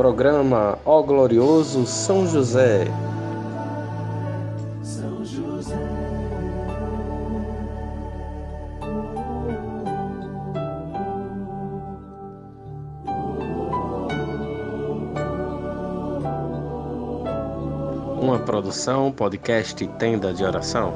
Programa Ó Glorioso São José. São José. Uma produção, podcast Tenda de Oração.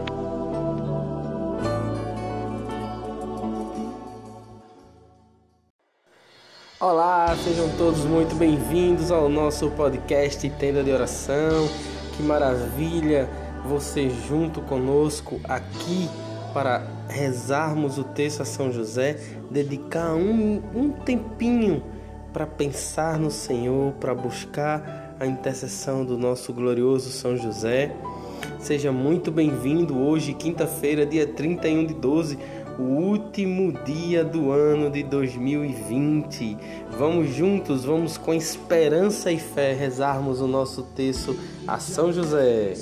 Olá, sejam todos muito bem-vindos ao nosso podcast Tenda de Oração. Que maravilha você junto conosco aqui para rezarmos o texto a São José, dedicar um, um tempinho para pensar no Senhor, para buscar a intercessão do nosso glorioso São José. Seja muito bem-vindo hoje, quinta-feira, dia 31 de 12 o último dia do ano de 2020. Vamos juntos, vamos com esperança e fé rezarmos o nosso texto a São José.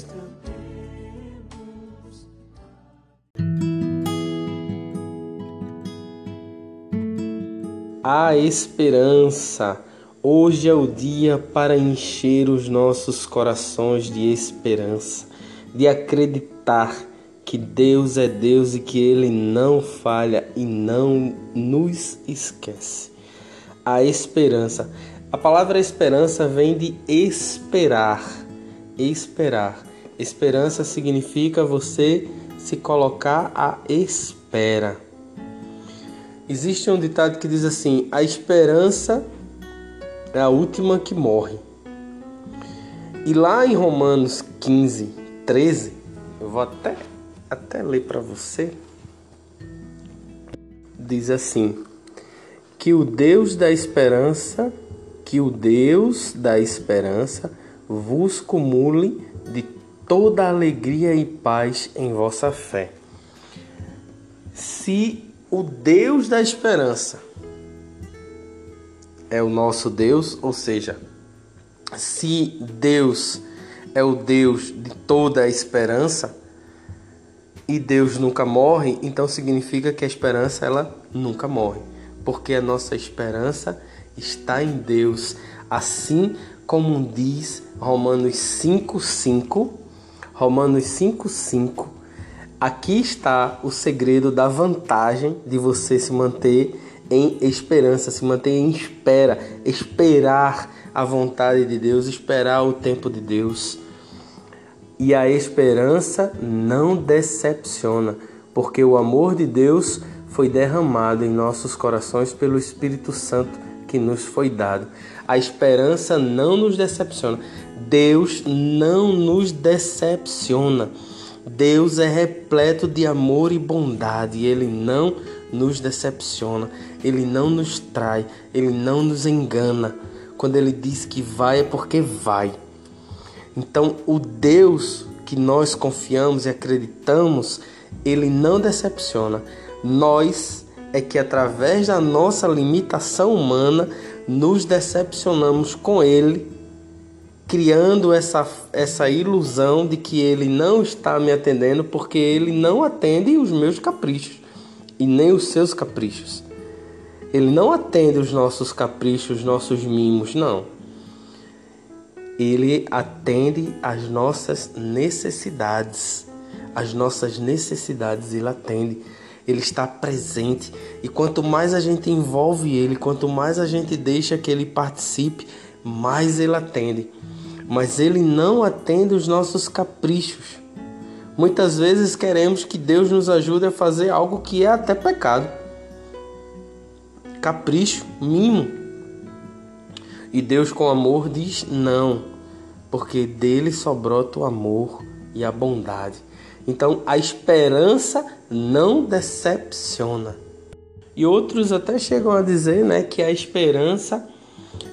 A esperança. Hoje é o dia para encher os nossos corações de esperança, de acreditar que Deus é Deus e que Ele não falha e não nos esquece. A esperança. A palavra esperança vem de esperar. Esperar. Esperança significa você se colocar à espera. Existe um ditado que diz assim: a esperança é a última que morre. E lá em Romanos 15, 13, eu vou até até ler para você. Diz assim: que o Deus da esperança, que o Deus da esperança vos cumule de toda alegria e paz em vossa fé. Se o Deus da esperança é o nosso Deus, ou seja, se Deus é o Deus de toda a esperança, e Deus nunca morre, então significa que a esperança ela nunca morre, porque a nossa esperança está em Deus, assim como diz Romanos 5:5, Romanos 5:5. Aqui está o segredo da vantagem de você se manter em esperança, se manter em espera, esperar a vontade de Deus, esperar o tempo de Deus. E a esperança não decepciona, porque o amor de Deus foi derramado em nossos corações pelo Espírito Santo que nos foi dado. A esperança não nos decepciona. Deus não nos decepciona. Deus é repleto de amor e bondade, ele não nos decepciona, ele não nos trai, ele não nos engana. Quando ele diz que vai é porque vai. Então, o Deus que nós confiamos e acreditamos, ele não decepciona. Nós é que através da nossa limitação humana nos decepcionamos com ele, criando essa, essa ilusão de que ele não está me atendendo porque ele não atende os meus caprichos e nem os seus caprichos. Ele não atende os nossos caprichos, nossos mimos, não ele atende às nossas necessidades. As nossas necessidades ele atende. Ele está presente. E quanto mais a gente envolve ele, quanto mais a gente deixa que ele participe, mais ele atende. Mas ele não atende os nossos caprichos. Muitas vezes queremos que Deus nos ajude a fazer algo que é até pecado. Capricho, mimo. E Deus, com amor, diz não, porque dele só brota o amor e a bondade. Então a esperança não decepciona. E outros até chegam a dizer né, que a esperança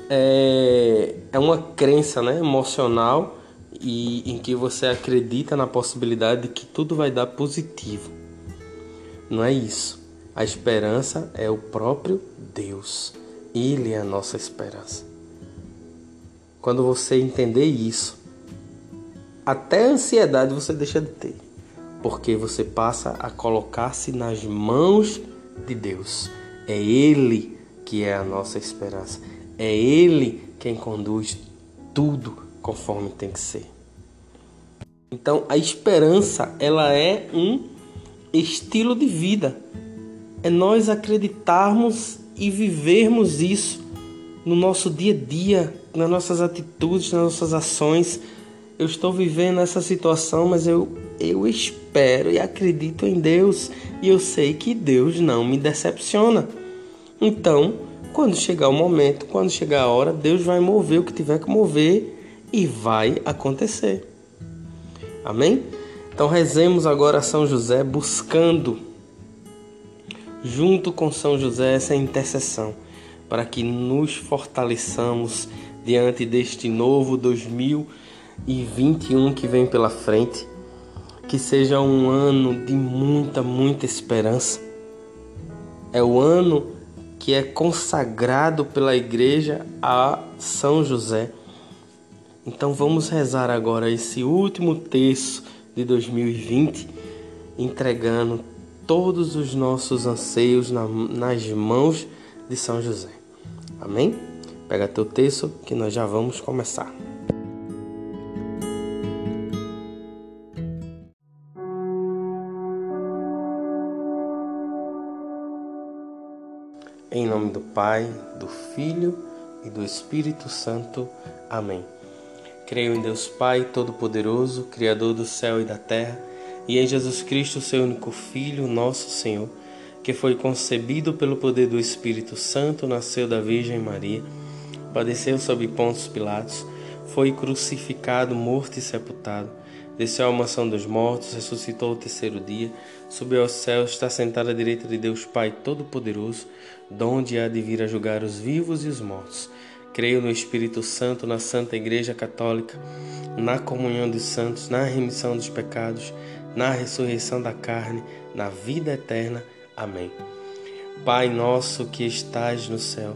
é, é uma crença né, emocional e em que você acredita na possibilidade de que tudo vai dar positivo. Não é isso. A esperança é o próprio Deus. Ele é a nossa esperança. Quando você entender isso, até a ansiedade você deixa de ter, porque você passa a colocar-se nas mãos de Deus. É Ele que é a nossa esperança. É Ele quem conduz tudo conforme tem que ser. Então, a esperança, ela é um estilo de vida. É nós acreditarmos e vivermos isso no nosso dia a dia, nas nossas atitudes, nas nossas ações. Eu estou vivendo essa situação, mas eu, eu espero e acredito em Deus e eu sei que Deus não me decepciona. Então, quando chegar o momento, quando chegar a hora, Deus vai mover o que tiver que mover e vai acontecer. Amém? Então rezemos agora São José buscando junto com São José essa intercessão para que nos fortaleçamos diante deste novo 2021 que vem pela frente. Que seja um ano de muita, muita esperança. É o ano que é consagrado pela igreja a São José. Então vamos rezar agora esse último terço de 2020, entregando todos os nossos anseios nas mãos de São José. Amém? Pega teu texto que nós já vamos começar. Em nome do Pai, do Filho e do Espírito Santo. Amém. Creio em Deus Pai Todo-Poderoso, Criador do céu e da terra, e em Jesus Cristo, seu único Filho, nosso Senhor que foi concebido pelo poder do Espírito Santo, nasceu da Virgem Maria, padeceu sob Pontos Pilatos, foi crucificado, morto e sepultado, desceu à mansão dos mortos, ressuscitou o terceiro dia, subiu aos céus, está sentado à direita de Deus Pai Todo-Poderoso, donde há de vir a julgar os vivos e os mortos. Creio no Espírito Santo, na Santa Igreja Católica, na comunhão dos santos, na remissão dos pecados, na ressurreição da carne, na vida eterna. Amém. Pai nosso que estais no céu,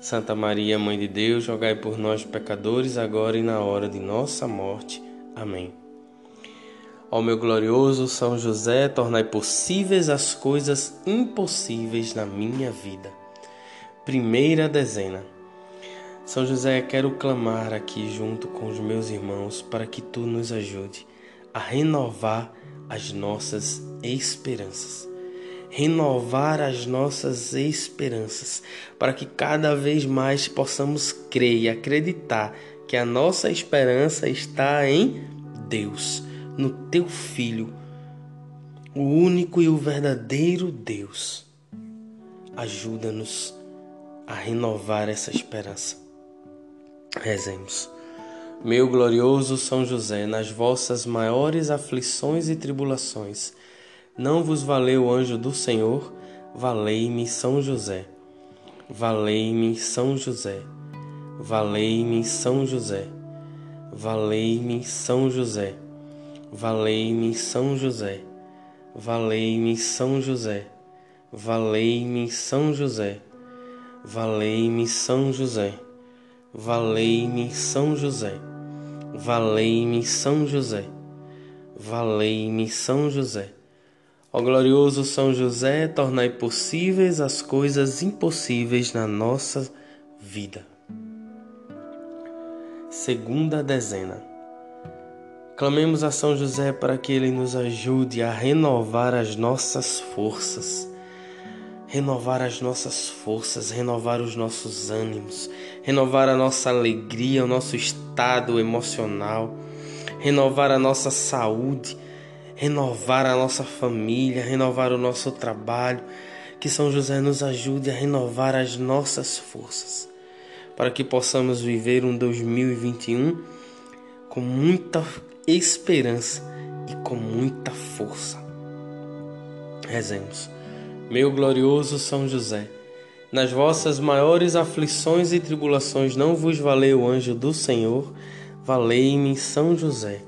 Santa Maria, Mãe de Deus, rogai por nós, pecadores, agora e na hora de nossa morte. Amém. Ó meu glorioso São José, tornai possíveis as coisas impossíveis na minha vida. Primeira dezena. São José, quero clamar aqui junto com os meus irmãos para que tu nos ajude a renovar as nossas esperanças renovar as nossas esperanças, para que cada vez mais possamos crer e acreditar que a nossa esperança está em Deus, no teu Filho, o único e o verdadeiro Deus. Ajuda-nos a renovar essa esperança. Rezemos. Meu glorioso São José, nas vossas maiores aflições e tribulações, não vos valeu o anjo do Senhor? Valei-me São José. Valei-me São José. Valei-me São José. Valei-me São José. Valei-me São José. Valei-me São José. Valei-me São José. Valei-me São José. Valei-me São José. Valei-me São José. Valei-me São José. Ó glorioso São José, tornai possíveis as coisas impossíveis na nossa vida. Segunda dezena. Clamemos a São José para que ele nos ajude a renovar as nossas forças, renovar as nossas forças, renovar os nossos ânimos, renovar a nossa alegria, o nosso estado emocional, renovar a nossa saúde renovar a nossa família, renovar o nosso trabalho. Que São José nos ajude a renovar as nossas forças, para que possamos viver um 2021 com muita esperança e com muita força. Rezemos. Meu glorioso São José, nas vossas maiores aflições e tribulações não vos valeu o anjo do Senhor, valei-me São José.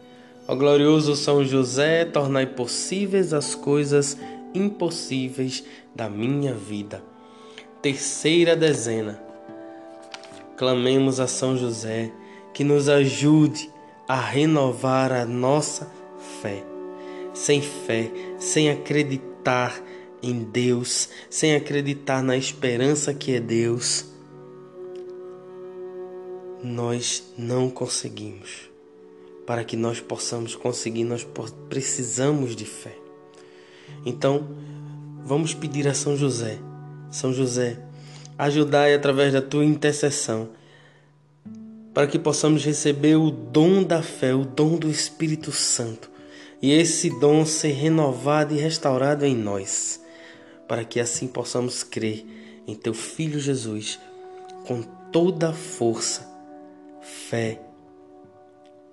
Ó glorioso São José, tornai possíveis as coisas impossíveis da minha vida. Terceira dezena. Clamemos a São José que nos ajude a renovar a nossa fé. Sem fé, sem acreditar em Deus, sem acreditar na esperança que é Deus, nós não conseguimos. Para que nós possamos conseguir, nós precisamos de fé. Então, vamos pedir a São José, São José, ajudai através da tua intercessão, para que possamos receber o dom da fé, o dom do Espírito Santo, e esse dom ser renovado e restaurado em nós, para que assim possamos crer em teu Filho Jesus com toda a força. Fé.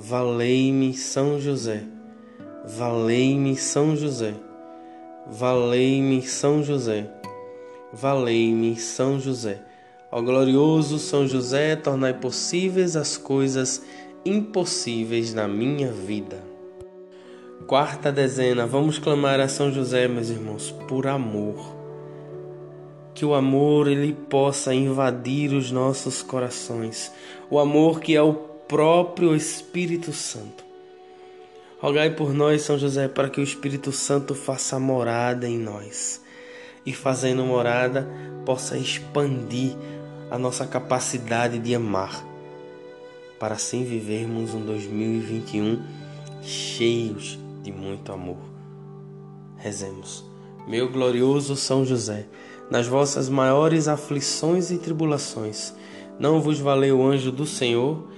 Valei-me São José. Valei-me São José. Valei-me São José, valei-me São José. Ó glorioso São José, tornai possíveis as coisas impossíveis na minha vida. Quarta dezena, vamos clamar a São José, meus irmãos, por amor. Que o amor ele possa invadir os nossos corações. O amor que é o próprio Espírito Santo Rogai por nós, São José, para que o Espírito Santo faça morada em nós e, fazendo morada, possa expandir a nossa capacidade de amar, para assim vivermos um 2021 cheios de muito amor. Rezemos. Meu glorioso São José, nas vossas maiores aflições e tribulações, não vos valeu o anjo do Senhor?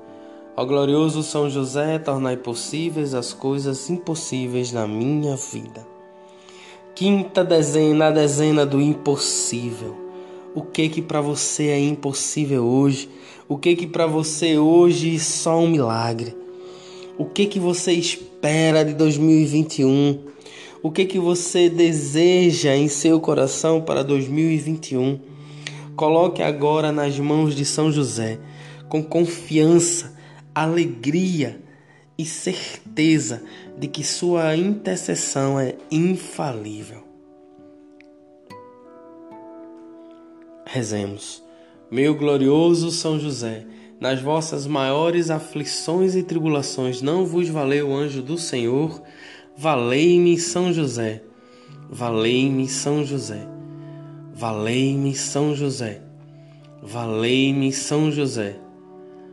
Ó glorioso São José, tornai possíveis as coisas impossíveis na minha vida. Quinta dezena, a dezena do impossível. O que que para você é impossível hoje? O que que para você hoje é só um milagre? O que que você espera de 2021? O que que você deseja em seu coração para 2021? Coloque agora nas mãos de São José, com confiança alegria e certeza de que sua intercessão é infalível. Rezemos. Meu glorioso São José, nas vossas maiores aflições e tribulações não vos valeu o anjo do Senhor? Valei-me São José. Valei-me São José. Valei-me São José. Valei-me São José.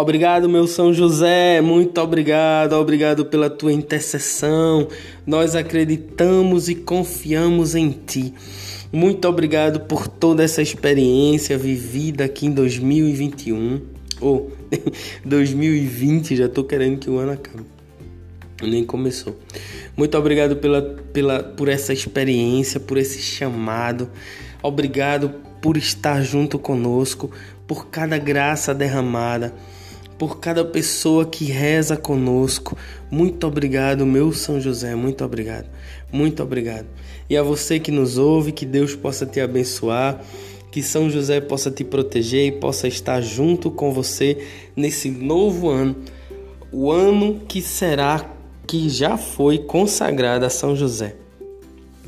Obrigado, meu São José, muito obrigado, obrigado pela tua intercessão. Nós acreditamos e confiamos em ti. Muito obrigado por toda essa experiência vivida aqui em 2021 ou oh, 2020, já tô querendo que o ano acabe. Nem começou. Muito obrigado pela, pela, por essa experiência, por esse chamado. Obrigado por estar junto conosco, por cada graça derramada por cada pessoa que reza conosco. Muito obrigado, meu São José, muito obrigado. Muito obrigado. E a você que nos ouve, que Deus possa te abençoar, que São José possa te proteger e possa estar junto com você nesse novo ano. O ano que será que já foi consagrado a São José.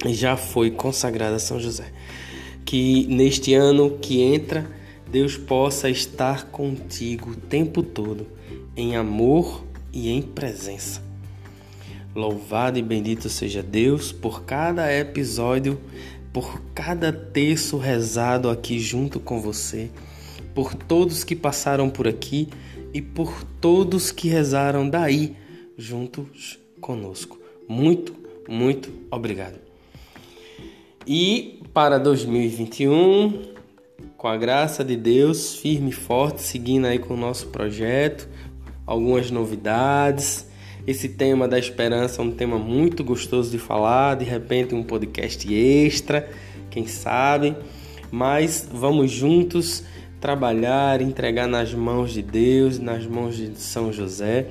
Já foi consagrado a São José. Que neste ano que entra Deus possa estar contigo o tempo todo, em amor e em presença. Louvado e bendito seja Deus por cada episódio, por cada terço rezado aqui junto com você, por todos que passaram por aqui e por todos que rezaram daí juntos conosco. Muito, muito obrigado. E para 2021, com a graça de Deus, firme e forte, seguindo aí com o nosso projeto, algumas novidades. Esse tema da esperança é um tema muito gostoso de falar, de repente um podcast extra, quem sabe. Mas vamos juntos trabalhar, entregar nas mãos de Deus, nas mãos de São José,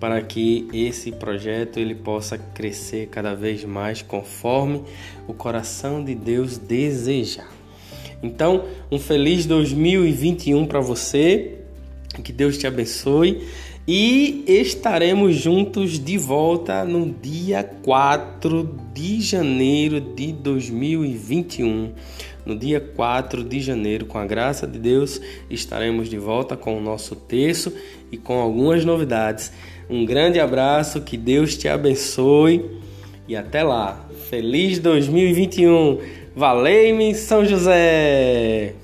para que esse projeto ele possa crescer cada vez mais conforme o coração de Deus desejar. Então, um feliz 2021 para você. Que Deus te abençoe. E estaremos juntos de volta no dia 4 de janeiro de 2021. No dia 4 de janeiro, com a graça de Deus, estaremos de volta com o nosso texto e com algumas novidades. Um grande abraço, que Deus te abençoe e até lá. Feliz 2021! Valei-me São José!